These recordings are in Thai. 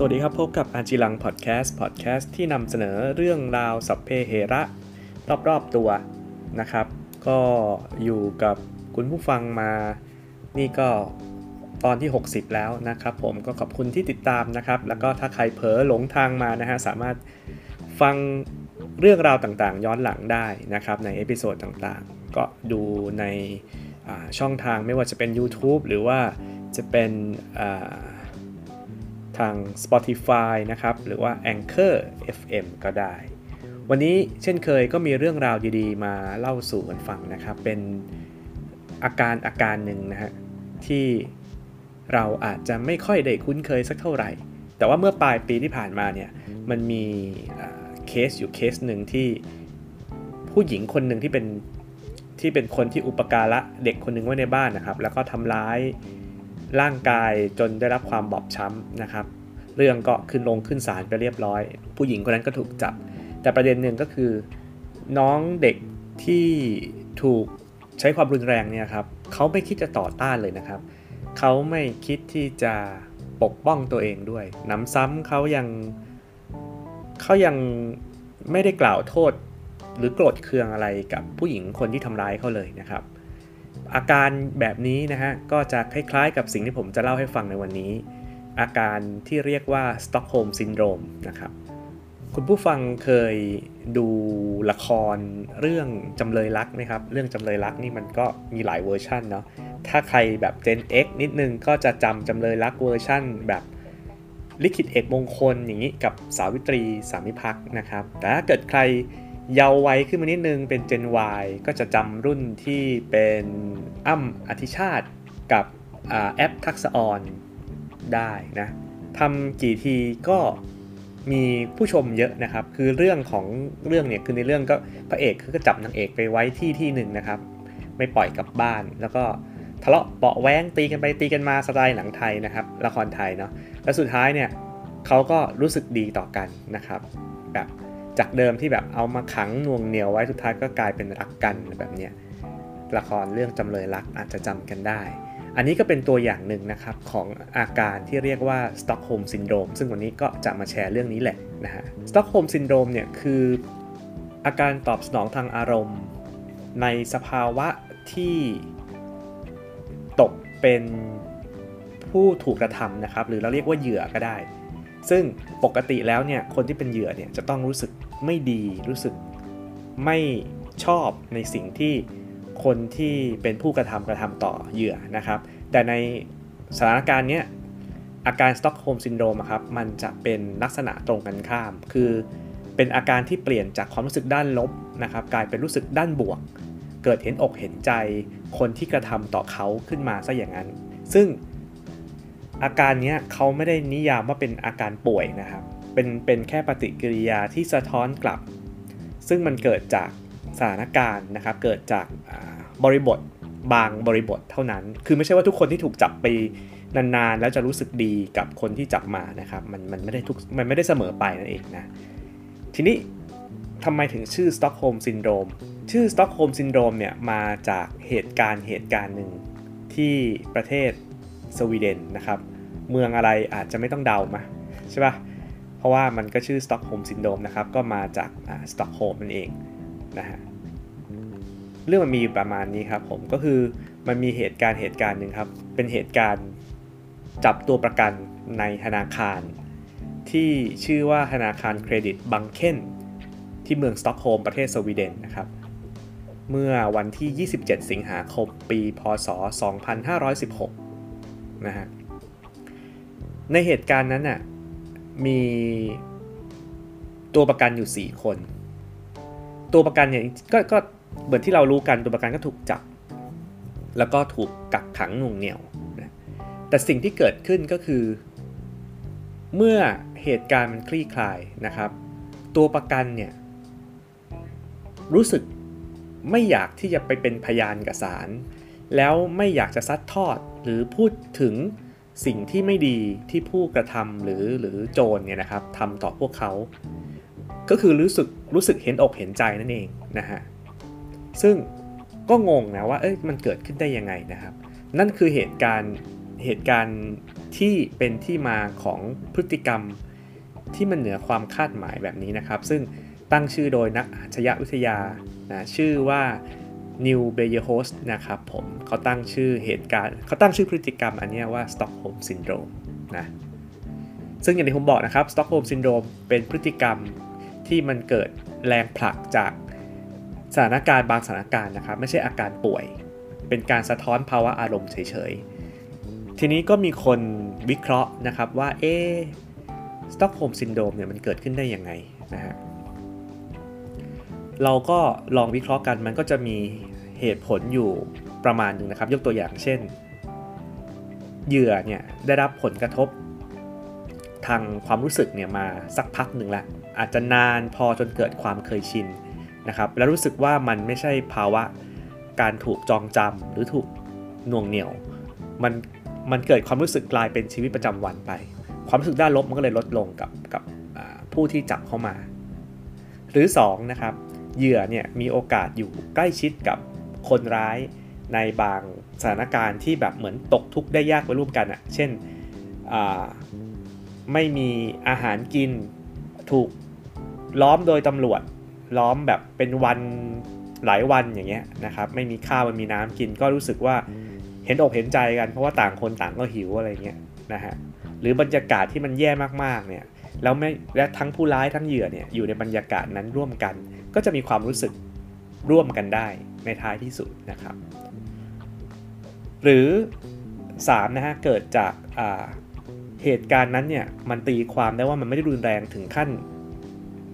สวัสดีครับ พบกับอาจิลัง podcast podcast ที่นำเสนอเรื่องราวสัพเพเหระ รอบๆตัวนะครับ ก็อยู่กับคุณผู้ฟังมา นี่ก็ตอนที่ 60 แล้วนะครับ ผมก็ขอบคุณที่ติดตามนะครับ แล้วก็ถ้าใครเผลอหลงทางมานะฮะสามารถฟังเรื่องราวต่างๆ ย้อนหลังได้นะครับ ใน episode ต่างๆ ก็ดูในช่องทางไม่ว่าจะเป็น YouTube หรือว่าจะเป็น ทาง Spotify นะครับ หรือว่า Anchor FM ก็ได้ วันนี้เช่นเคยก็มีเรื่องราวดีๆ มาเล่าสู่กันฟังนะครับ เป็นอาการอาการหนึ่งนะฮะที่เราอาจจะไม่ค่อยได้คุ้นเคยสักเท่าไหร่ แต่ว่าเมื่อปลายปีที่ผ่านมาเนี่ยมันมีเคสอยู่เคสหนึ่งที่ผู้หญิงคนหนึ่งที่เป็นที่เป็นคนที่อุปการะเด็กคนหนึ่งไว้ในบ้านนะครับ แล้วก็ทำร้าย ร่างกายจนได้รับความบอบช้ำนะครับ เรื่องก็ขึ้นลงขึ้นศาลไปเรียบร้อย ผู้หญิงคนนั้นก็ถูกจับ แต่ประเด็นหนึ่งก็คือ น้องเด็กที่ถูกใช้ความรุนแรงเนี่ยครับเขาไม่คิดจะต่อต้านเลยนะครับเขาไม่คิดที่จะปกป้องตัวเองด้วยน้ำซ้ำเขายังเขายังไม่ได้กล่าวโทษหรือโกรธเคืองอะไรกับผู้หญิงคนที่ทำร้ายเขาเลยนะครับ อาการแบบนี้นะฮะ ก็จะคล้ายๆกับสิ่งที่ผมจะเล่าให้ฟังในวันนี้ อาการที่เรียกว่า Stockholm Syndrome นะครับ คุณผู้ฟังเคยดูละครเรื่องจำเลยรักไหมครับ เรื่องจำเลยรักนี่มันก็มีหลายเวอร์ชันเนาะ ถ้าใครแบบ Gen X นิดนึงก็จะจำจำเลยรักเวอร์ชันแบบลิขิตเอกมงคลอย่างนี้กับสาวิตรีสามิพักนะครับ แต่ถ้าเกิดใคร เยาว์วัยขึ้นมานิดนึงเป็น Gen Y ก็จะจำรุ่นที่เป็นอ้ำอธิชาติกับแอปทักษออนได้นะทำกี่ทีก็มีผู้ชมเยอะนะครับ คือเรื่องของเรื่องเนี่ยคือในเรื่องก็พระเอกคือก็จับนางเอกไปไว้ที่ที่หนึ่งนะครับ ไม่ปล่อยกลับบ้าน แล้วก็ทะเลาะเบาะแว้งตีกันไปตีกันมาสไตล์หนังไทยนะครับ ละครไทยเนาะแล้วสุดท้ายเนี่ยเขาก็รู้สึกดีต่อกันนะครับแบบ จากเดิมที่แบบเอามาขังหน่วงเหนี่ยวไว้สุดท้ายก็กลายเป็นรักกันแบบเนี้ยละครเรื่องจำเลยรักอาจจะจำกันได้ อันนี้ก็เป็นตัวอย่างหนึ่งนะครับของอาการที่เรียกว่า Stockholm Syndrome ซึ่งวันนี้ก็จะมาแชร์เรื่องนี้แหละนะฮะ Stockholm Syndrome เนี่ยคืออาการตอบสนองทางอารมณ์ ในสภาวะที่ตกเป็นผู้ถูกกระทำนะครับ หรือเราเรียกว่าเหยื่อก็ได้ ซึ่งปกติแล้วเนี่ยคนที่เป็นเหยื่อเนี่ยจะต้องรู้สึก ไม่ดีรู้สึกไม่ชอบในสิ่งที่คนที่เป็นผู้กระทำกระทำต่อเหยื่อนะครับ แต่ในสถานการณ์เนี้ยอาการ Stockholm Syndrome ครับมันจะเป็นลักษณะตรงกันข้าม คือเป็นอาการที่เปลี่ยนจากความรู้สึกด้านลบนะครับกลายเป็นรู้สึกด้านบวก เกิดเห็นอกเห็นใจคนที่กระทำต่อเขาขึ้นมาซะอย่างนั้น ซึ่งอาการนี้เขาไม่ได้นิยามว่าเป็นอาการป่วยนะครับ เป็นเป็นแค่ปฏิกิริยาที่สะท้อนกลับ ซึ่งมันเกิดจากสถานการณ์นะครับ เกิดจากบริบทบางบริบทเท่านั้น คือไม่ใช่ว่าทุกคนที่ถูกจับไปนานๆ แล้วจะรู้สึกดีกับคนที่จับมานะครับ มันมันไม่ได้ทุกมันไม่ได้เสมอไปนั่นเองนะ ทีนี้ทำไมถึงชื่อ Stockholm Syndrome ชื่อ Stockholm Syndrome เนี่ยมาจากเหตุการณ์เหตุการณ์หนึ่งที่ประเทศสวีเดนนะครับ เมืองอะไรอาจจะไม่ต้องเดามากใช่ปะ เพราะว่ามันก็ชื่อ Stockholm Syndrome นะครับ ก็มาจากสต็อกโฮล์มนั่นเองนะฮะเรื่องมันมีประมาณนี้ครับผมก็คือมันมีเหตุการณ์เหตุการณ์หนึ่งครับ เป็นเหตุการณ์จับตัวประกันในธนาคาร ที่ชื่อว่าธนาคารเครดิตบังเคนที่เมืองสต็อกโฮล์มประเทศสวีเดนนะครับ เมื่อวันที่ 27 สิงหาคม ปี พศ 2516 นะฮะในเหตุการณ์นั้นน่ะ มีตัวประกันอยู่ 4 คน ตัวประกันเนี่ยก็ก็เหมือนที่เรารู้กันตัวประกันก็ถูกจับ แล้วก็ถูกกักขังหน่วงเหนี่ยวนะแต่สิ่งที่เกิดขึ้นก็คือ เมื่อเหตุการณ์มันคลี่คลายนะครับ ตัวประกันเนี่ยรู้สึกไม่อยากที่จะไปเป็นพยานกับศาลแล้วไม่อยากจะซัดทอดหรือพูดถึง สิ่งที่ไม่ดีที่ผู้กระทำหรือหรือโจรเนี่ยนะครับทำต่อพวกเขา ก็คือรู้สึกรู้สึกเห็นอกเห็นใจนั่นเองนะฮะซึ่งก็งงนะว่าเอ้ยมันเกิดขึ้นได้ยังไงนะครับ นั่นคือเหตุการณ์เหตุการณ์ที่เป็นที่มาของพฤติกรรมที่มันเหนือความคาดหมายแบบนี้นะครับ ซึ่งตั้งชื่อโดยนักอาชญาวิทยานะชื่อว่า นิลส์ เบเยโรตนะครับผมเขาตั้งชื่อเหตุการณ์เขาตั้งชื่อพฤติกรรมอันนี้ว่า Stockholm Syndrome นะซึ่งอย่างที่ผมบอกนะครับ Stockholm Syndrome เป็นพฤติกรรมที่มันเกิดแรงผลักจากสถานการณ์บางสถานการณ์นะครับ ไม่ใช่อาการป่วย เป็นการสะท้อนภาวะอารมณ์เฉยๆ ทีนี้ก็มีคนวิเคราะห์นะครับว่าเอ๊ Stockholm Syndrome เนี่ยมันเกิดขึ้นได้ยังไงนะฮะ เราก็ลองวิเคราะห์กันมันก็จะมีเหตุผลอยู่ประมาณหนึ่งนะครับ ยกตัวอย่างเช่น เหยื่อเนี่ยได้รับผลกระทบ ทางความรู้สึกเนี่ยมาสักพักหนึ่งแล้วอาจจะนานพอจนเกิดความเคยชินนะครับ แล้วรู้สึกว่ามันไม่ใช่ภาวะการถูกจองจำหรือถูกน่วงเหนี่ยวมันมันเกิดความรู้สึกกลายเป็นชีวิตประจำวันไป ความรู้สึกด้านลบมันก็เลยลดลงกับกับผู้ที่จับเข้ามา หรือ2นะครับ เหยื่อเนี่ยมีโอกาสอยู่ใกล้ชิดกับคนร้ายในบางสถานการณ์ที่แบบเหมือนตกทุกข์ได้ยากไปร่วมกันอะ่ะ เช่นไม่มีอาหารกินถูกล้อมโดยตำรวจ ล้อมแบบเป็นวันหลายวันอย่างเงี้ยนะครับ ไม่มีข้าวมันมีน้ำกินก็รู้สึกว่าเห็นอกเห็นใจกันเพราะว่าต่างคนต่างก็หิวอะไรเงี้ยนะฮะหรือบรรยากาศที่มันแย่มากๆเนี่ยแล้วไม่และทั้งผู้ร้ายทั้งเหยื่อเนี่ยอยู่ในบรรยากาศนั้นร่วมกัน ก็จะมีความรู้สึกร่วมกันได้ในท้ายที่สุดนะครับ หรือ3นะฮะเกิดจากเหตุการณ์นั้นเนี่ยมันตีความได้ว่ามันไม่ได้รุนแรงถึงขั้น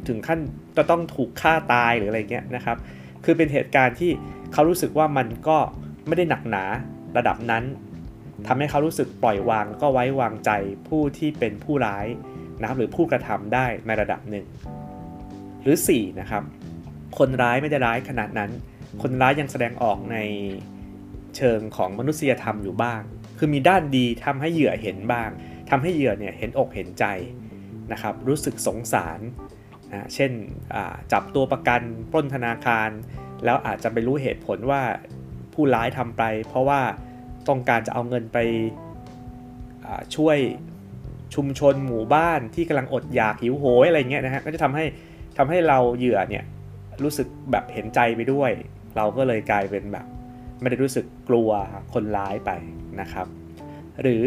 ถึงขั้นจะต้องถูกฆ่าตายหรืออะไรเงี้ยนะครับ คือเป็นเหตุการณ์ที่เขารู้สึกว่ามันก็ไม่ได้หนักหนาระดับนั้นทำให้เขารู้สึกปล่อยวางก็ไว้วางใจผู้ที่เป็นผู้ร้ายนะครับหรือผู้กระทำได้ในระดับหนึ่ง หรือ4นะครับ คนร้ายไม่ได้ร้ายขนาดนั้น คนร้ายยังแสดงออกในเชิงของมนุษยธรรมอยู่บ้าง คือมีด้านดีทำให้เหยื่อเห็นบ้างทำให้เหยื่อเนี่ยเห็นอกเห็นใจนะครับ รู้สึกสงสารนะเช่นจับตัวประกันปล้นธนาคาร แล้วอาจจะไปรู้เหตุผลว่าผู้ร้ายทำไป เพราะว่าต้องการจะเอาเงินไปช่วยชุมชนหมู่บ้านที่กำลังอดอยากหิวโหยอะไรเงี้ยนะฮะก็จะทำให้ทำให้เราเหยื่อเนี่ย รู้สึกแบบเห็นใจไปด้วย เราก็เลยกลายเป็นแบบ ไม่ได้รู้สึกกลัวคนร้ายไปนะครับ หรือ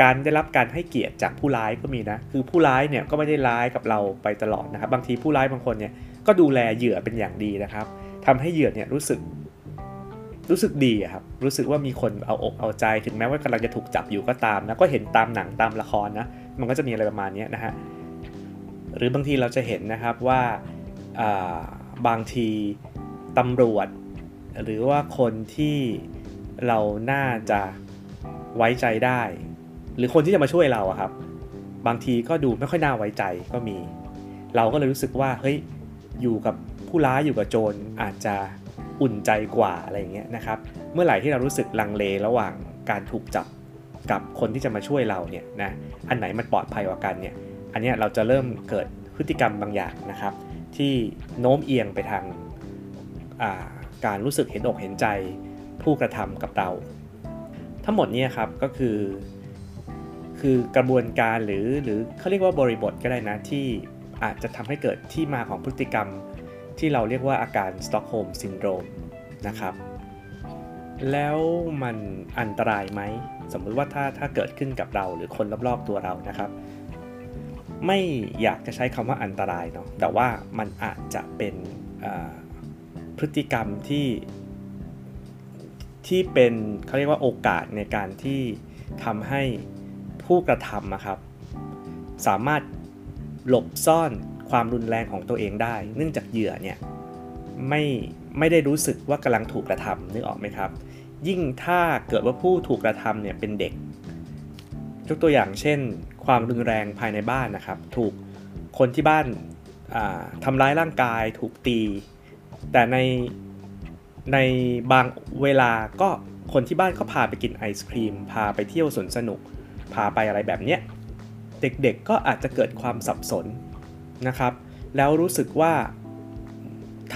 การได้รับการให้เกียรติจากผู้ร้ายก็มีนะ คือผู้ร้ายเนี่ยก็ไม่ได้ร้ายกับเราไปตลอดนะครับ บางทีผู้ร้ายบางคนเนี่ยก็ดูแลเหยื่อเป็นอย่างดีนะครับทำให้เหยื่อเนี่ยรู้สึกรู้สึกดีครับ รู้สึกว่ามีคนเอาอกเอาใจ ถึงแม้ว่ากำลังจะถูกจับอยู่ก็ตามนะ ก็เห็นตามหนังตามละครนะ มันก็จะมีอะไรประมาณนี้นะฮะ หรือบางทีเราจะเห็นนะครับว่า บางทีตำรวจ หรือว่าคนที่เราน่าจะไว้ใจได้ หรือคนที่จะมาช่วยเราอะครับ บางทีก็ดูไม่ค่อยน่าไว้ใจก็มี เราก็เลยรู้สึกว่าเฮ้ยอยู่กับผู้ร้ายอยู่กับโจรอาจจะอุ่นใจกว่าอะไรอย่างเงี้ยนะครับ เมื่อไหร่ที่เรารู้สึกลังเลระหว่างการถูกจับกับคนที่จะมาช่วยเราเนี่ยนะอันไหนมันปลอดภัยกว่ากันเนี่ยอันนี้เราจะเริ่มเกิดพฤติกรรมบางอย่างนะครับ ที่โน้มเอียงไปทางการรู้สึกเห็นอกเห็นใจผู้กระทำกับเรา ทั้งหมดนี้ครับก็คือ คือกระบวนการหรือหรือเขาเรียกว่าบริบทก็ได้นะที่อาจจะทำให้เกิดที่มาของพฤติกรรม ที่เราเรียกว่าอาการ Stockholm Syndromeนะครับแล้วมันอันตรายไหม สมมุติว่าถ้าถ้าเกิดขึ้นกับเราหรือคนรอบๆตัวเรานะครับ ไม่อยากจะใช้คำว่าอันตรายเนาะแต่ว่ามันอาจจะเป็นพฤติกรรมที่ที่เป็นเขาเรียกว่าโอกาสในการที่ทำให้ผู้กระทำนะครับ สามารถหลบซ่อนความรุนแรงของตัวเองได้ เนื่องจากเหยื่อเนี่ยไม่ไม่ได้รู้สึกว่ากำลังถูกกระทำนึกออกไหมครับ ยิ่งถ้าเกิดว่าผู้ถูกกระทำเนี่ยเป็นเด็ก ยกตัวอย่างเช่น ความรุนแรงภายในบ้านนะครับ ถูกคนที่บ้านทำร้ายร่างกาย ถูกตี แต่ในในบางเวลาก็คนที่บ้านก็พาไปกินไอศครีม พาไปเที่ยวสวนสนุก พาไปอะไรแบบเนี้ยเด็กๆก็อาจจะเกิดความสับสนนะครับ แล้วรู้สึกว่า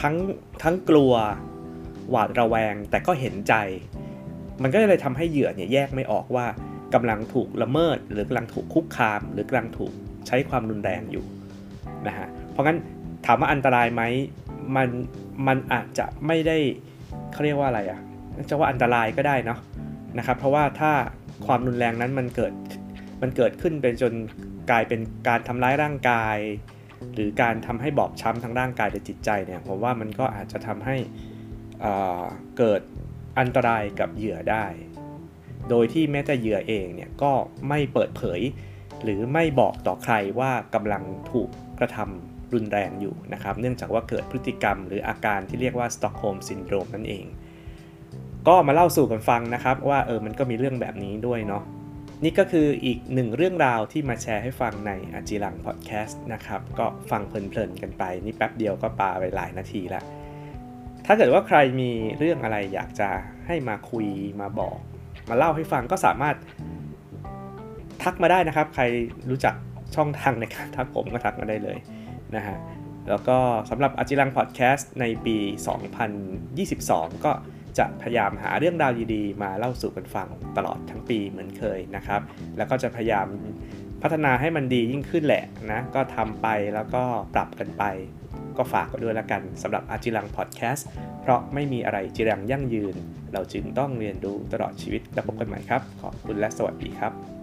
ทั้งทั้งกลัวหวาดระแวงแต่ก็เห็นใจ มันก็เลยทำให้เหยื่อเนี่ยแยกไม่ออกว่า กำลังถูกละเมิด หรือกำลังถูกคุกคาม หรือกำลังถูกใช้ความรุนแรงอยู่นะฮะเพราะงั้นถามว่าอันตรายไหมมันมันอาจจะไม่ได้เขาเรียกว่าอะไรอะ่ะจะว่าอันตรายก็ได้เนาะนะครับเพราะว่าถ้าความรุนแรงนั้นมันเกิดมันเกิดขึ้นเป็นจนกลายเป็นการทำร้ายร่างกาย หรือการทำให้บอบช้ำทางร่างกายหรือจิตใจเนี่ยผมว่ามันก็อาจจะทำให้เกิดอันตรายกับเหยื่อได้ โดยที่แม้แต่เหยื่อเองเนี่ยก็ไม่เปิดเผย หรือไม่บอกต่อใครว่ากำลังถูกกระทำรุนแรงอยู่นะครับ เนื่องจากว่าเกิดพฤติกรรม หรืออาการที่เรียกว่า Stockholm Syndrome นั่นเอง ก็มาเล่าสู่กันฟังนะครับ ว่าเออมันก็มีเรื่องแบบนี้ด้วยเนาะนี่ก็คืออีกหนึ่งเรื่องราวที่มาแชร์ให้ฟังในอาจิรังพอดแคสต์นะครับ ก็ฟังเพลินๆกันไป นี่แป๊บเดียวก็ปาไปหลายนาทีล้วถ้าเกิดว่าใครมีเรื่องอะไรอยากจะให้มาคุยมาบอก มาเล่าให้ฟังก็สามารถทักมาได้นะครับ ใครรู้จักช่องทางในการทักผมก็ทักมาได้เลยนะฮะแล้วก็สำหรับอจิรังพอดแคสต์ในปี 2022 ก็จะพยายามหาเรื่องราวดีๆ มาเล่าสู่กันฟังตลอดทั้งปีเหมือนเคยนะครับ แล้วก็จะพยายามพัฒนาให้มันดียิ่งขึ้นแหละนะ ก็ทำไปแล้วก็ปรับกันไป ก็ฝากกันด้วยละกันสำหรับอาจิรังพอดแคสต์เพราะไม่มีอะไรจิรังยั่งยืน เราจึงต้องเรียนรู้ตลอดชีวิตแล้วพบกันใหม่ครับ ขอบคุณและสวัสดีครับ